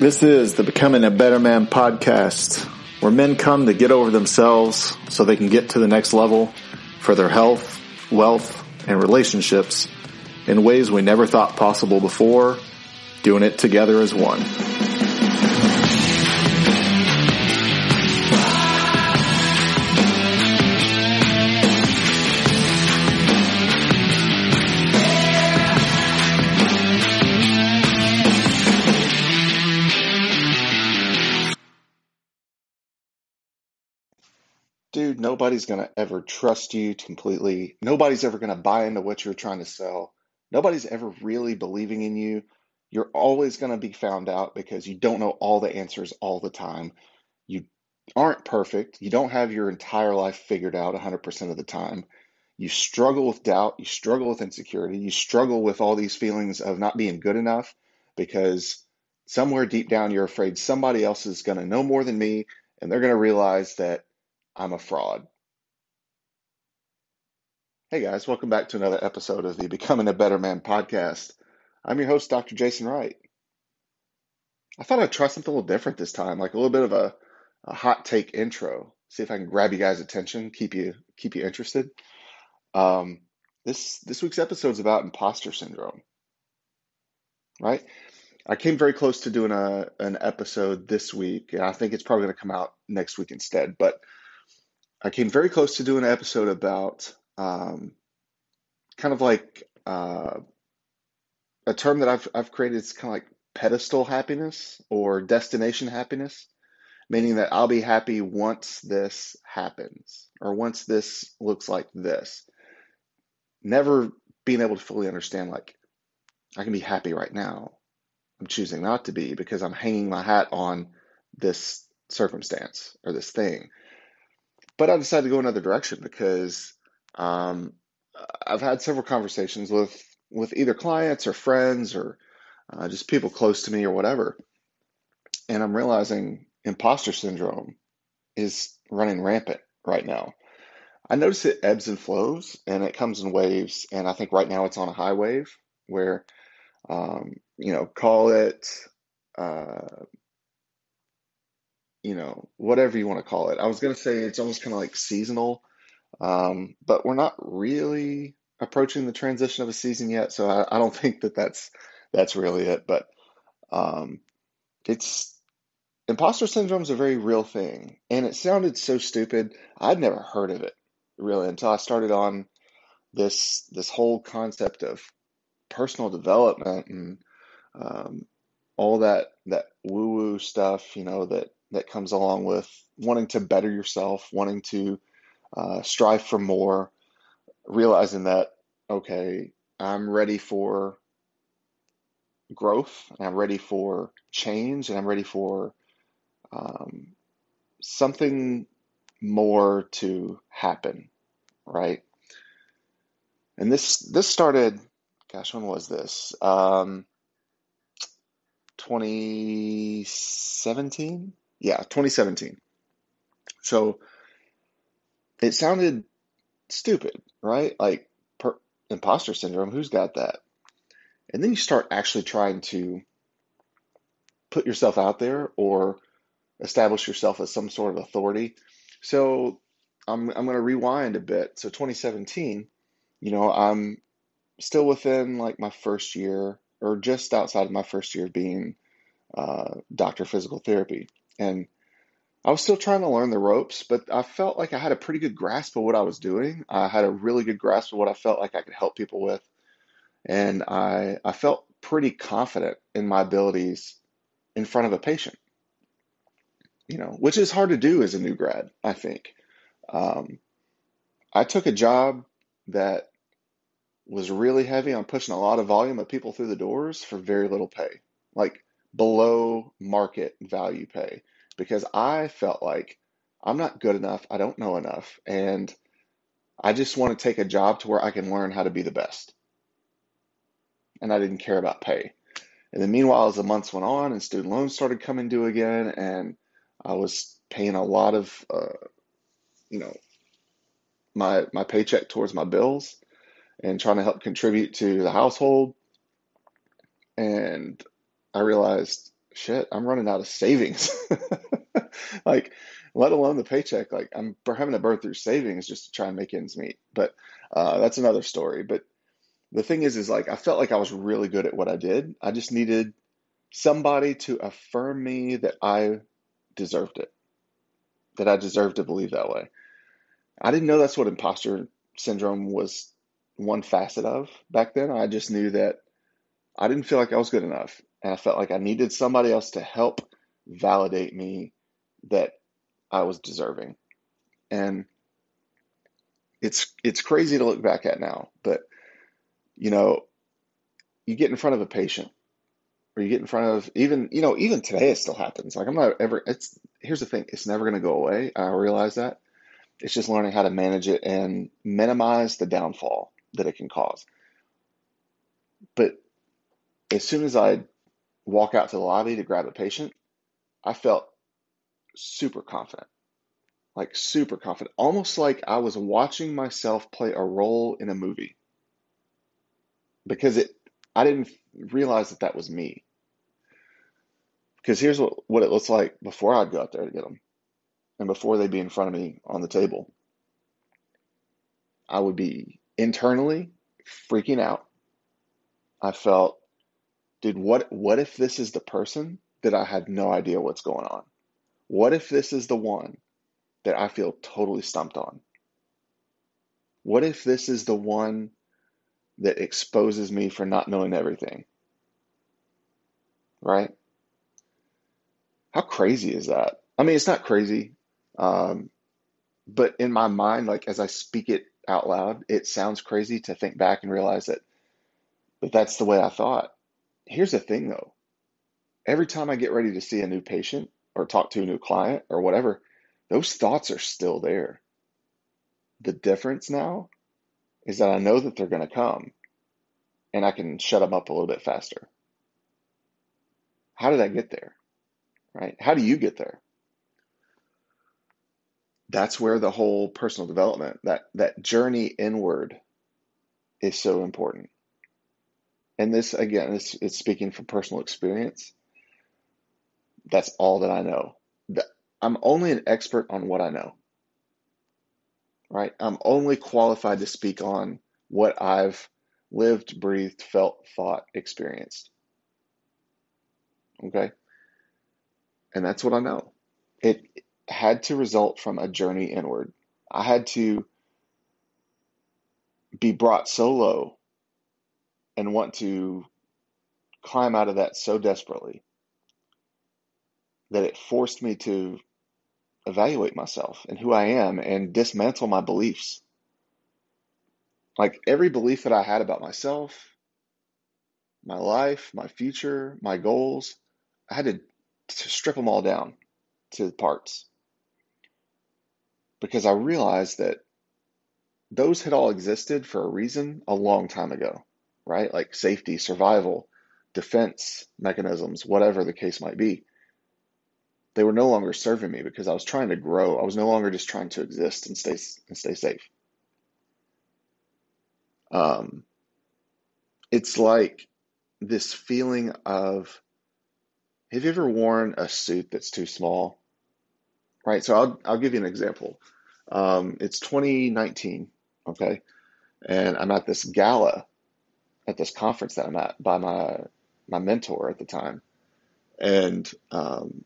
This is the Becoming a Better Man podcast, where men come to get over themselves so they can get to the next level for their health, wealth, and relationships in ways we never thought possible before, doing it together as one. Nobody's going to ever trust you completely. Nobody's ever going to buy into what you're trying to sell. Nobody's ever really believing in you. You're always going to be found out because you don't know all the answers all the time. You aren't perfect. You don't have your entire life figured out 100% of the time. You struggle with doubt. You struggle with insecurity. You struggle with all these feelings of not being good enough because somewhere deep down you're afraid somebody else is going to know more than me and they're going to realize that I'm a fraud. Hey guys, welcome back to another episode of the Becoming a Better Man podcast. I'm your host, Dr. Jason Wright. I thought I'd try something a little different this time, like a little bit of a, a hot take intro. See if I can grab you guys' attention, keep you keep you interested. Um, this this week's episode is about imposter syndrome. Right? I came very close to doing a an episode this week, and I think it's probably going to come out next week instead. But I came very close to doing an episode about um, kind of like uh, a term that I've I've created. It's kind of like pedestal happiness or destination happiness, meaning that I'll be happy once this happens or once this looks like this. Never being able to fully understand like I can be happy right now. I'm choosing not to be because I'm hanging my hat on this circumstance or this thing. But I decided to go another direction because um, I've had several conversations with with either clients or friends or uh, just people close to me or whatever, and I'm realizing imposter syndrome is running rampant right now. I notice it ebbs and flows, and it comes in waves. And I think right now it's on a high wave where, um, you know, call it uh, you know, whatever you want to call it. I was going to say it's almost kind of like seasonal, um, but we're not really approaching the transition of a season yet, so I, I don't think that that's that's really it. But um, it's imposter syndrome is a very real thing, and it sounded so stupid. I'd never heard of it really until I started on this this whole concept of personal development and um, all that that woo woo stuff, you know, that that comes along with wanting to better yourself, wanting to uh, strive for more, realizing that, okay, I'm ready for growth and I'm ready for change and I'm ready for um, something more to happen, right? And this this started, gosh, when was this? Um, 2017 yeah, 2017. So it sounded stupid, right? Like per, imposter syndrome, who's got that? And then you start actually trying to put yourself out there or establish yourself as some sort of authority. So I'm I'm going to rewind a bit. So 2017, you know, I'm still within like my first year or just outside of my first year of being uh, doctor of physical therapy. And I was still trying to learn the ropes, but I felt like I had a pretty good grasp of what I was doing. I had a really good grasp of what I felt like I could help people with. And I, I felt pretty confident in my abilities in front of a patient, you know, which is hard to do as a new grad, I think. Um, I took a job that was really heavy on pushing a lot of volume of people through the doors for very little pay, like below market value pay because I felt like I'm not good enough, I don't know enough, and I just want to take a job to where I can learn how to be the best. And I didn't care about pay. And then meanwhile, as the months went on and student loans started coming due again, and I was paying a lot of, uh, you know, my my paycheck towards my bills and trying to help contribute to the household. And I realized shit, I'm running out of savings. like, let alone the paycheck. Like, I'm having to burn through savings just to try and make ends meet. But uh, that's another story. But the thing is, is like, I felt like I was really good at what I did. I just needed somebody to affirm me that I deserved it, that I deserved to believe that way. I didn't know that's what imposter syndrome was one facet of back then. I just knew that I didn't feel like I was good enough. And I felt like I needed somebody else to help validate me that I was deserving. And it's it's crazy to look back at now, but you know, you get in front of a patient or you get in front of even, you know, even today it still happens. Like I'm not ever it's here's the thing, it's never going to go away. I realize that. It's just learning how to manage it and minimize the downfall that it can cause. But as soon as I walk out to the lobby to grab a patient, I felt super confident. Like super confident, almost like I was watching myself play a role in a movie. Because it I didn't realize that that was me. Because here's what, what it looks like before I'd go out there to get them and before they'd be in front of me on the table. I would be internally freaking out. I felt dude, what what if this is the person that I had no idea what's going on? What if this is the one that I feel totally stumped on? What if this is the one that exposes me for not knowing everything? Right? How crazy is that? I mean, it's not crazy, um, but in my mind, like as I speak it out loud, it sounds crazy to think back and realize that, that that's the way I thought here's the thing though every time I get ready to see a new patient or talk to a new client or whatever, those thoughts are still there. The difference now is that I know that they're going to come and I can shut them up a little bit faster. How did I get there? Right? How do you get there? That's where the whole personal development, that, that journey inward is so important and this again it's, it's speaking from personal experience. That's all that i know. I'm only an expert on what i know. Right? I'm only qualified to speak on what i've lived breathed felt thought experienced. Okay? And that's what i know. It had to result from a journey inward. I had to be brought so low and want to climb out of that so desperately that it forced me to evaluate myself and who I am and dismantle my beliefs. Like every belief that I had about myself, my life, my future, my goals, I had to, to strip them all down to parts because I realized that those had all existed for a reason a long time ago right? Like safety, survival, defense mechanisms, whatever the case might be. They were no longer serving me because I was trying to grow. I was no longer just trying to exist and stay and stay safe. Um, it's like this feeling of have you ever worn a suit that's too small? Right. So I'll I'll give you an example. Um, it's 2019, okay, and I'm at this gala at this conference that I'm at by my my mentor at the time, and um,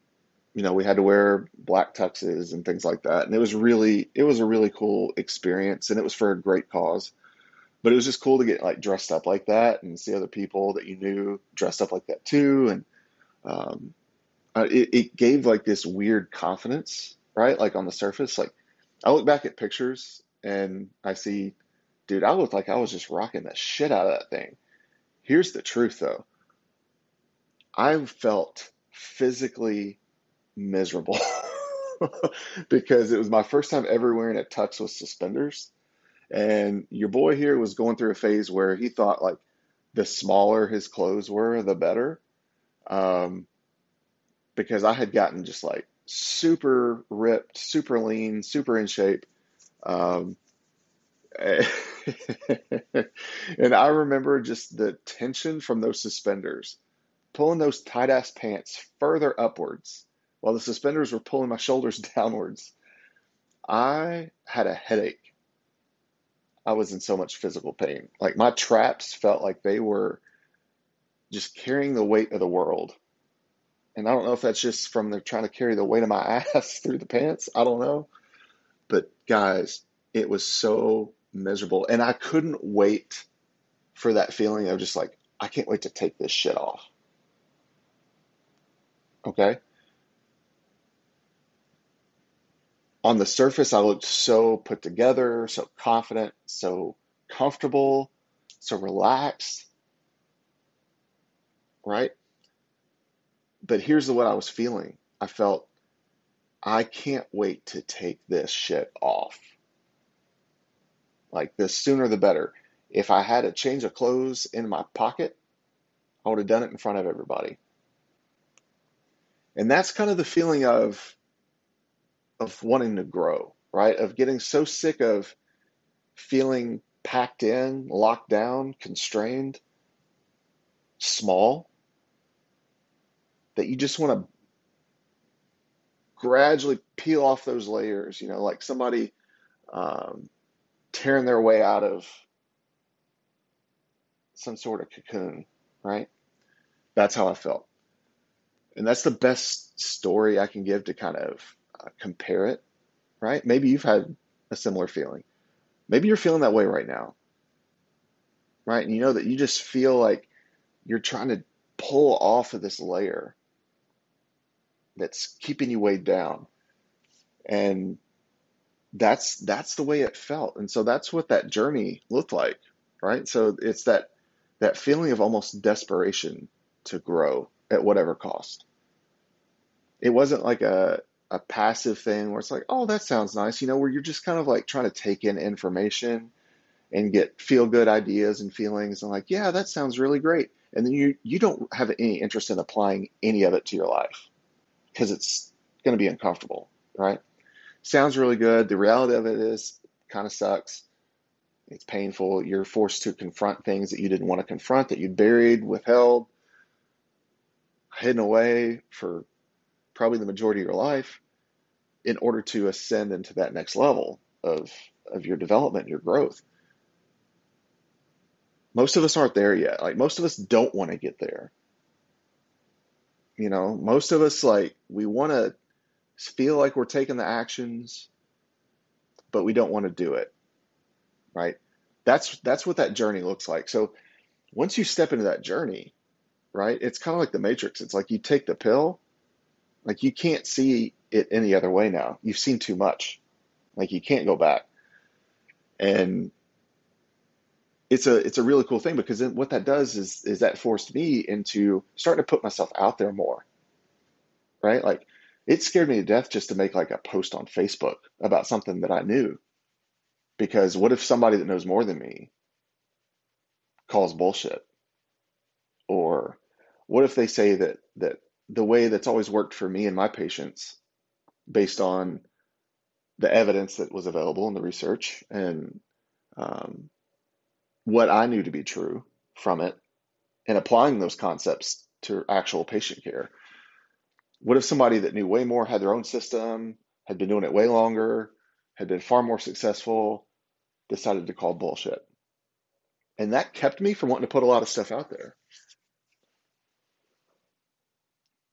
you know we had to wear black tuxes and things like that, and it was really it was a really cool experience, and it was for a great cause. But it was just cool to get like dressed up like that and see other people that you knew dressed up like that too, and um, it, it gave like this weird confidence, right? Like on the surface, like I look back at pictures and I see dude, I looked like I was just rocking the shit out of that thing. Here's the truth though. I felt physically miserable because it was my first time ever wearing a tux with suspenders. And your boy here was going through a phase where he thought like the smaller his clothes were, the better. Um, because I had gotten just like super ripped, super lean, super in shape. Um, and I remember just the tension from those suspenders pulling those tight ass pants further upwards while the suspenders were pulling my shoulders downwards. I had a headache. I was in so much physical pain. Like my traps felt like they were just carrying the weight of the world. And I don't know if that's just from they're trying to carry the weight of my ass through the pants. I don't know. But guys, it was so miserable. And I couldn't wait for that feeling of just like, I can't wait to take this shit off. Okay? On the surface, I looked so put together, so confident, so comfortable, so relaxed, right? But here's what I was feeling I felt, I can't wait to take this shit off. Like, the sooner the better. If I had a change of clothes in my pocket, I would have done it in front of everybody. And that's kind of the feeling of of wanting to grow, right? Of getting so sick of feeling packed in, locked down, constrained, small that you just want to gradually peel off those layers, you know, like somebody um, tearing their way out of some sort of cocoon, right? That's how I felt. And that's the best story I can give to kind of uh, compare it, right? Maybe you've had a similar feeling. Maybe you're feeling that way right now, right? And you know that you just feel like you're trying to pull off of this layer that's keeping you weighed down. And that's that's the way it felt. And so that's what that journey looked like, right? So it's that that feeling of almost desperation to grow at whatever cost. It wasn't like a a passive thing where it's like, oh, that sounds nice, you know, where you're just kind of like trying to take in information and get feel good ideas and feelings and like, yeah, that sounds really great. And then you you don't have any interest in applying any of it to your life because it's going to be uncomfortable, right? Sounds really good. The reality of it is kind of sucks. It's painful. You're forced to confront things that you didn't want to confront, that you buried, withheld, hidden away for probably the majority of your life in order to ascend into that next level of, of your development, your growth. Most of us aren't there yet. Like most of us don't want to get there. You know, most of us like we want to feel like we're taking the actions, but we don't want to do it. Right? That's that's what that journey looks like. So once you step into that journey, right? It's kind of like the matrix. It's like you take the pill, like you can't see it any other way now. You've seen too much. Like you can't go back. And it's a it's a really cool thing because then what that does is is that forced me into starting to put myself out there more. Right? Like it scared me to death just to make like a post on Facebook about something that I knew. Because what if somebody that knows more than me calls bullshit? Or what if they say that that the way that's always worked for me and my patients based on the evidence that was available in the research and um, what I knew to be true from it and applying those concepts to actual patient care. What if somebody that knew way more had their own system, had been doing it way longer, had been far more successful, decided to call bullshit? And that kept me from wanting to put a lot of stuff out there.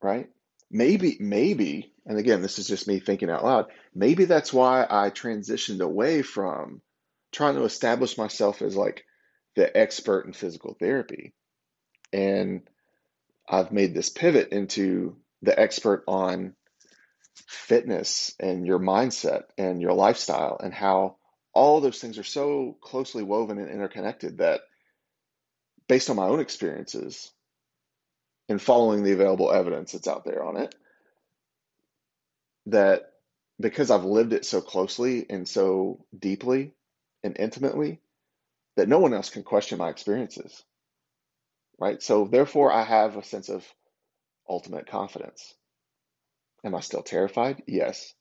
Right? Maybe, maybe, and again, this is just me thinking out loud, maybe that's why I transitioned away from trying to establish myself as like the expert in physical therapy. And I've made this pivot into the expert on fitness and your mindset and your lifestyle and how all those things are so closely woven and interconnected that based on my own experiences and following the available evidence that's out there on it that because I've lived it so closely and so deeply and intimately that no one else can question my experiences. Right? So therefore I have a sense of ultimate confidence. Am I still terrified? Yes.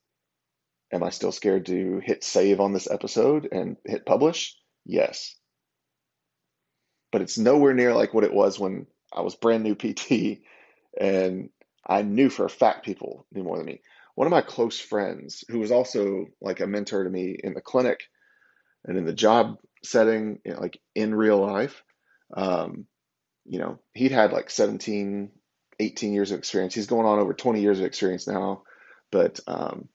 Am I still scared to hit save on this episode and hit publish? Yes. But it's nowhere near like what it was when I was brand new PT and I knew for a fact people knew more than me. One of my close friends, who was also like a mentor to me in the clinic and in the job setting, you know, like in real life, um, you know, he'd had like 17, 18 years of experience. He's going on over 20 years of experience now. But, um,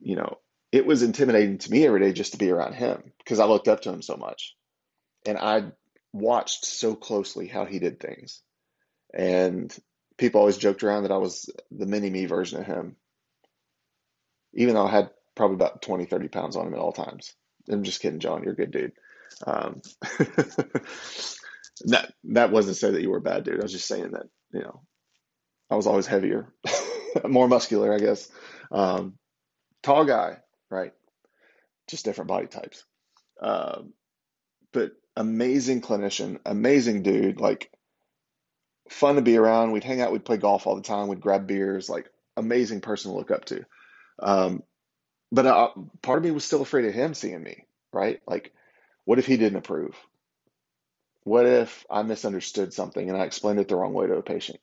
you know, it was intimidating to me every day just to be around him because I looked up to him so much. And I watched so closely how he did things. And people always joked around that I was the mini me version of him, even though I had probably about 20, 30 pounds on him at all times. I'm just kidding, John. You're a good dude. Um, that that wasn't say that you were a bad dude. I was just saying that you know I was always heavier, more muscular, I guess. Um, tall guy, right? Just different body types. Um, but amazing clinician, amazing dude. Like fun to be around. We'd hang out. We'd play golf all the time. We'd grab beers. Like amazing person to look up to. Um, but uh, part of me was still afraid of him seeing me, right? Like, what if he didn't approve? What if I misunderstood something and I explained it the wrong way to a patient?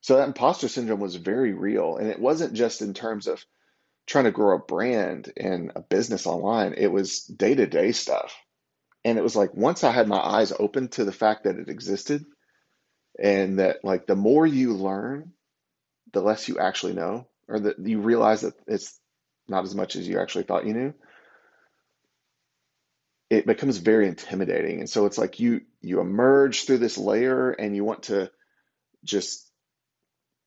So that imposter syndrome was very real. And it wasn't just in terms of trying to grow a brand and a business online, it was day to day stuff. And it was like once I had my eyes open to the fact that it existed and that like the more you learn, the less you actually know, or that you realize that it's not as much as you actually thought you knew it becomes very intimidating. And so it's like you you emerge through this layer and you want to just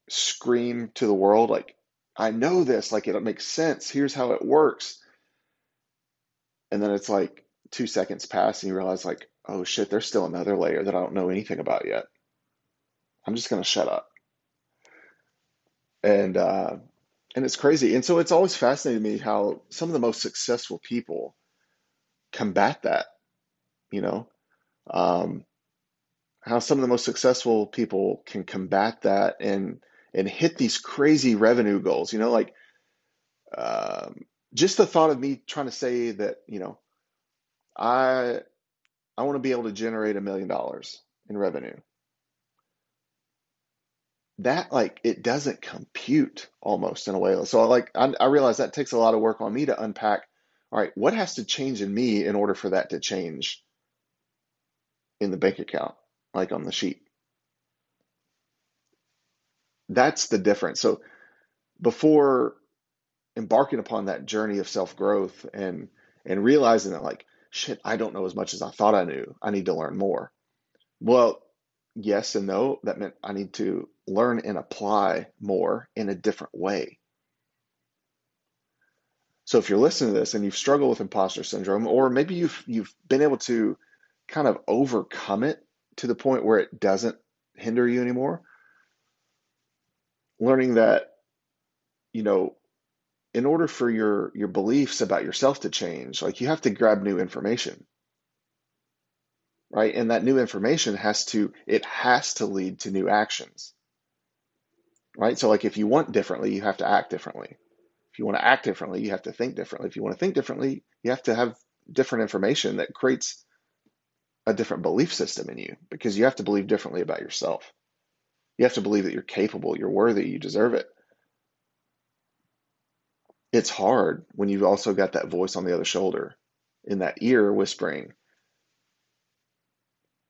scream to the world like i know this. Like it makes sense. Here's how it works. And then it's like two seconds pass and you realize like oh shit there's still another layer that i don't know anything about yet. I'm just going to shut up. And uh and it's crazy. And so it's always fascinated me how some of the most successful people combat that you know? Um, how some of the most successful people can combat that and and hit these crazy revenue goals you know? Like um, just the thought of me trying to say that you know i i want to be able to generate a million dollars in revenue. That like it doesn't compute almost in a way. So like I, I realize that takes a lot of work on me to unpack all right, what has to change in me in order for that to change in the bank account, like on the sheet? That's the difference. So before embarking upon that journey of self-growth and and realizing that like shit, I don't know as much as I thought I knew. I need to learn more. Well, yes and no. That meant I need to learn and apply more in a different way. So if you're listening to this and you've struggled with imposter syndrome, or maybe you've you've been able to kind of overcome it to the point where it doesn't hinder you anymore, learning that, you know, in order for your your beliefs about yourself to change, like you have to grab new information. Right? And that new information has to it has to lead to new actions. Right? So like if you want differently, you have to act differently. If you want to act differently, you have to think differently. If you want to think differently, you have to have different information that creates a different belief system in you because you have to believe differently about yourself. You have to believe that you're capable, you're worthy, you deserve it. It's hard when you've also got that voice on the other shoulder in that ear whispering,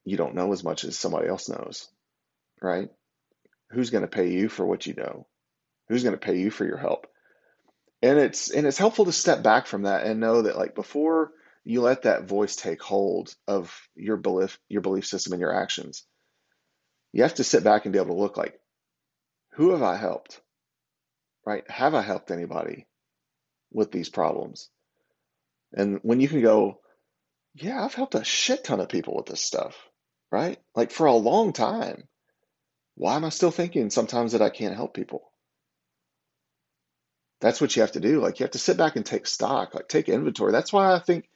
you don't know as much as somebody else knows, right? Who's going to pay you for what you know? Who's going to pay you for your help? And it's and it's helpful to step back from that and know that like before you let that voice take hold of your belief your belief system and your actions you have to sit back and be able to look like who have i helped? Right? Have i helped anybody with these problems? And when you can go yeah i've helped a shit ton of people with this stuff right? Like for a long time. Why am i still thinking sometimes that i can't help people that's what you have to do. Like you have to sit back and take stock, like take inventory. That's why I think,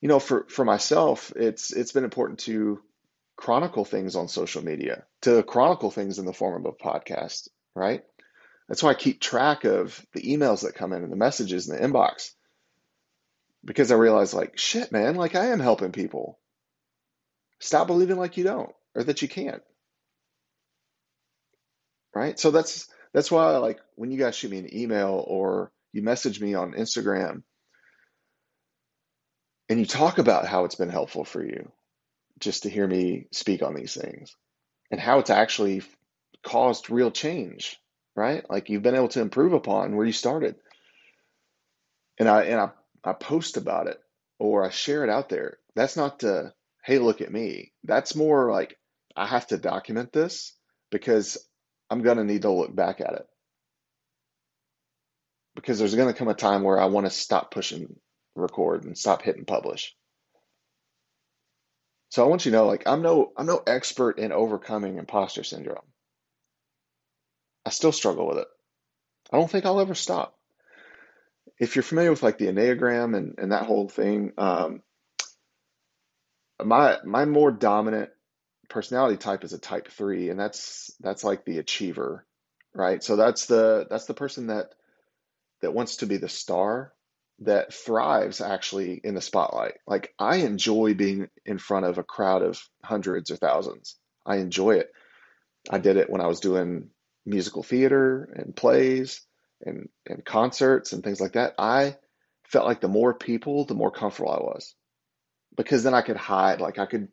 you know, for for myself, it's it's been important to chronicle things on social media, to chronicle things in the form of a podcast, right? That's why I keep track of the emails that come in and the messages in the inbox. Because I realize like, shit, man, like I am helping people. Stop believing like you don't. or that you can't, right? So that's that's why like when you guys shoot me an email or you message me on Instagram and you talk about how it's been helpful for you just to hear me speak on these things and how it's actually caused real change, right? Like you've been able to improve upon where you started. And I and I, I post about it or I share it out there. That's not to, hey, look at me. That's more like I have to document this because I'm gonna need to look back at it. Because there's gonna come a time where I want to stop pushing record and stop hitting publish. So I want you to know, like, I'm no I'm no expert in overcoming imposter syndrome. I still struggle with it. I don't think I'll ever stop. If you're familiar with like the Enneagram and, and that whole thing, um, my my more dominant personality type is a type three, and that's that's like the achiever, right? So that's the that's the person that that wants to be the star that thrives actually in the spotlight. Like I enjoy being in front of a crowd of hundreds or thousands. I enjoy it. I did it when I was doing musical theater and plays and, and concerts and things like that. I felt like the more people, the more comfortable I was. Because then I could hide, like I could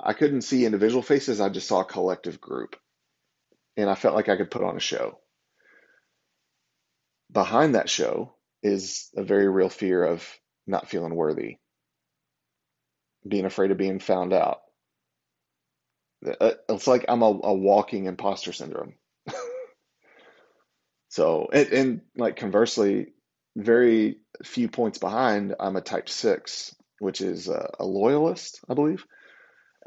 I couldn't see individual faces, I just saw a collective group. And I felt like I could put on a show. Behind that show is a very real fear of not feeling worthy, being afraid of being found out. Uh, it's like I'm a, a walking imposter syndrome. so, and, and like conversely, very few points behind, I'm a type six, which is a, a loyalist, I believe.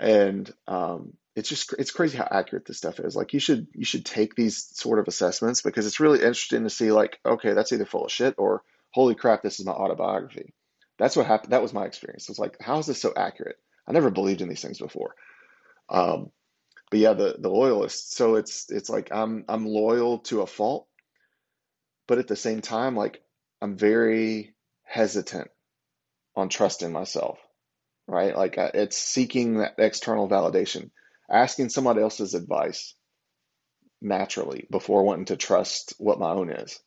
And um, it's just it's crazy how accurate this stuff is. Like you should you should take these sort of assessments because it's really interesting to see like okay that's either full of shit or holy crap this is my autobiography. That's what happened. That was my experience. It's like how is this so accurate? I never believed in these things before. Um, but yeah, the the loyalist. So it's it's like I'm I'm loyal to a fault, but at the same time like I'm very hesitant on trusting myself. Right? Like uh, it's seeking that external validation asking somebody else's advice naturally before wanting to trust what my own is.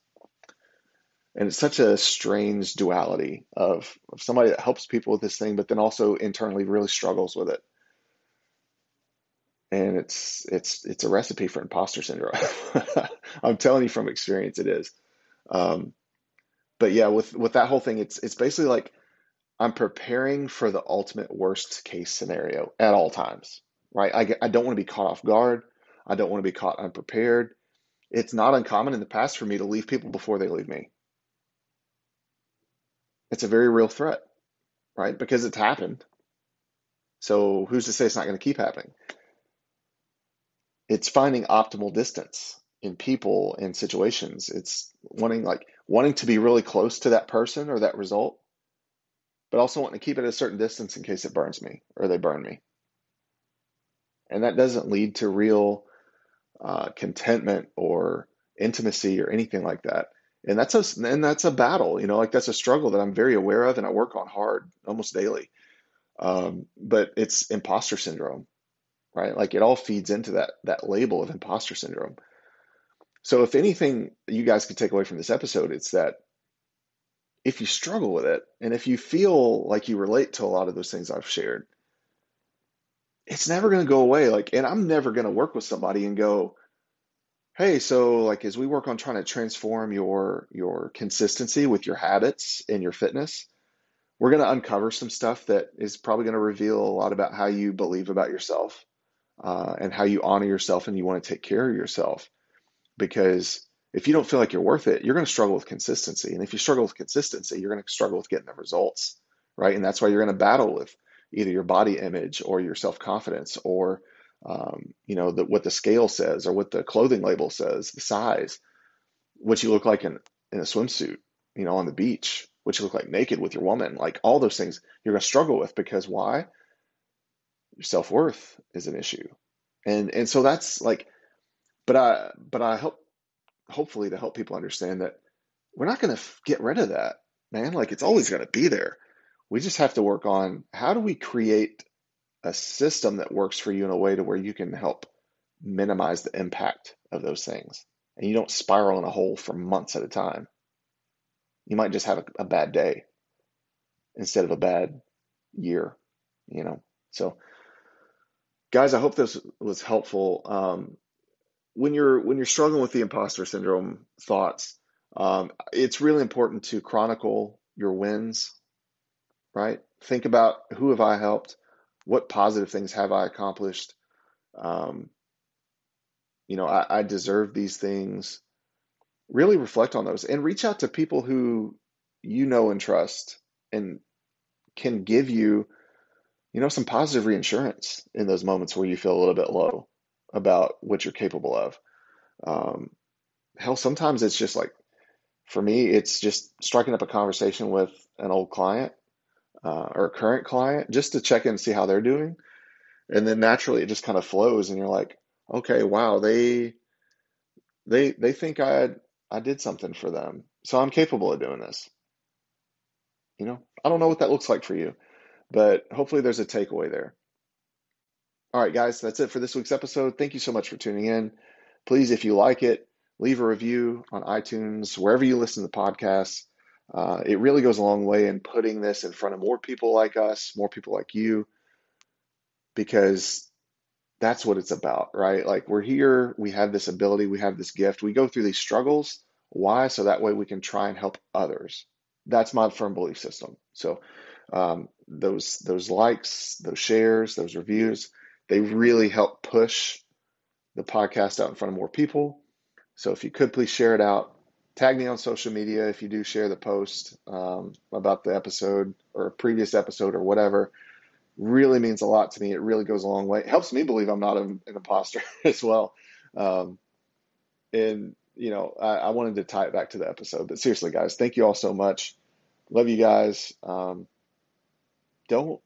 And it's such a strange duality of, of somebody that helps people with this thing, but then also internally really struggles with it. And it's it's it's a recipe for imposter syndrome. I'm telling you from experience, it is. Um, but yeah, with with that whole thing, it's it's basically like I'm preparing for the ultimate worst case scenario at all times right? I, I don't want to be caught off guard. I don't want to be caught unprepared. It's not uncommon in the past for me to leave people before they leave me. It's a very real threat, right? Because it's happened. So who's to say it's not going to keep happening? It's finding optimal distance in people and situations. It's wanting like wanting to be really close to that person or that result, but also want to keep it at a certain distance in case it burns me or they burn me and that doesn't lead to real uh, contentment or intimacy or anything like that. And that's a and that's a battle, you know, like that's a struggle that I'm very aware of and I work on hard almost daily. Um, but it's imposter syndrome, right? Like it all feeds into that that label of imposter syndrome. So if anything you guys could take away from this episode, it's that if you struggle with it and if you feel like you relate to a lot of those things I've shared, it's never going to go away. Like, and I'm never going to work with somebody and go, hey, so like as we work on trying to transform your your consistency with your habits and your fitness, we're going to uncover some stuff that is probably going to reveal a lot about how you believe about yourself uh, and how you honor yourself and you want to take care of yourself. Because if you don't feel like you're worth it, you're going to struggle with consistency. And if you struggle with consistency, you're going to struggle with getting the results, right? And that's why you're going to battle with either your body image or your self confidence or um, you know the, what the scale says or what the clothing label says, the size, what you look like in, in a swimsuit, you know, on the beach, what you look like naked with your woman, like all those things you're going to struggle with because why? Your self worth is an issue, and and so that's like, but I but I hope hopefully to help people understand that we're not going to get rid of that, man. Like it's always going to be there. We just have to work on how do we create a system that works for you in a way to where you can help minimize the impact of those things. And you don't spiral in a hole for months at a time. You might just have a, a bad day instead of a bad year, you know. So guys, I hope this was helpful. Um, when you're when you're struggling with the imposter syndrome thoughts, um, it's really important to chronicle your wins, right? Think about who have I helped, what positive things have I accomplished. Um, you know, I, I deserve these things. Really reflect on those and reach out to people who you know and trust and can give you you know, some positive reinsurance in those moments where you feel a little bit low about what you're capable of. Um, hell, sometimes it's just like, for me, it's just striking up a conversation with an old client uh, or a current client just to check in and see how they're doing. And then naturally it just kind of flows and you're like, okay, wow, they, they, they think I, I did something for them. So I'm capable of doing this. You know, I don't know what that looks like for you. But hopefully there's a takeaway there. All right, guys, that's it for this week's episode. Thank you so much for tuning in. Please, if you like it, leave a review on iTunes, wherever you listen to podcasts. Uh, it really goes a long way in putting this in front of more people like us, more people like you, because that's what it's about, right? Like we're here, we have this ability, we have this gift, we go through these struggles. Why? So that way we can try and help others. That's my firm belief system. So um, those those likes, those shares, those reviews, they really help push the podcast out in front of more people. So if you could please share it out, tag me on social media if you do share the post um, about the episode or a previous episode or whatever. Really means a lot to me. It really goes a long way. It helps me believe I'm not an, an imposter as well. Um, and you know, I, I, wanted to tie it back to the episode. But seriously, guys, thank you all so much. Love you guys. Um, don't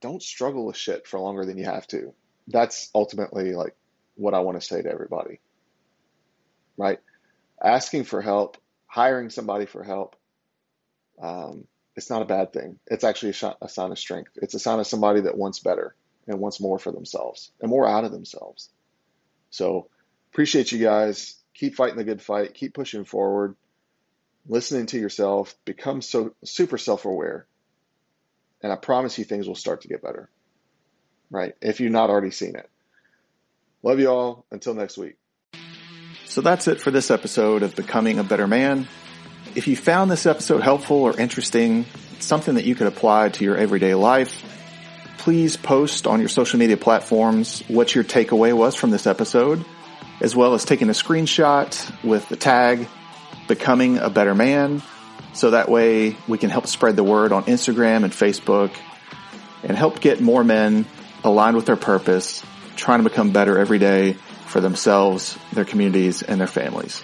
don't struggle with shit for longer than you have to. That's ultimately like what I want to say to everybody. Right? Asking for help, hiring somebody for help, um, it's not a bad thing. It's actually a, a sign of strength. It's a sign of somebody that wants better and wants more for themselves and more out of themselves. So appreciate you guys. Keep fighting the good fight. Keep pushing forward. Listening to yourself. Become so super self aware and I promise you things will start to get better. Right? If you've not already seen it. Love you all. Until next week. So that's it for this episode of Becoming a Better Man. If you found this episode helpful or interesting, something that you could apply to your everyday life, please post on your social media platforms what your takeaway was from this episode, as well as taking a screenshot with the tag Becoming a Better Man so that way we can help spread the word on Instagram and Facebook and help get more men aligned with their purpose, trying to become better every day for themselves, their communities, and their families.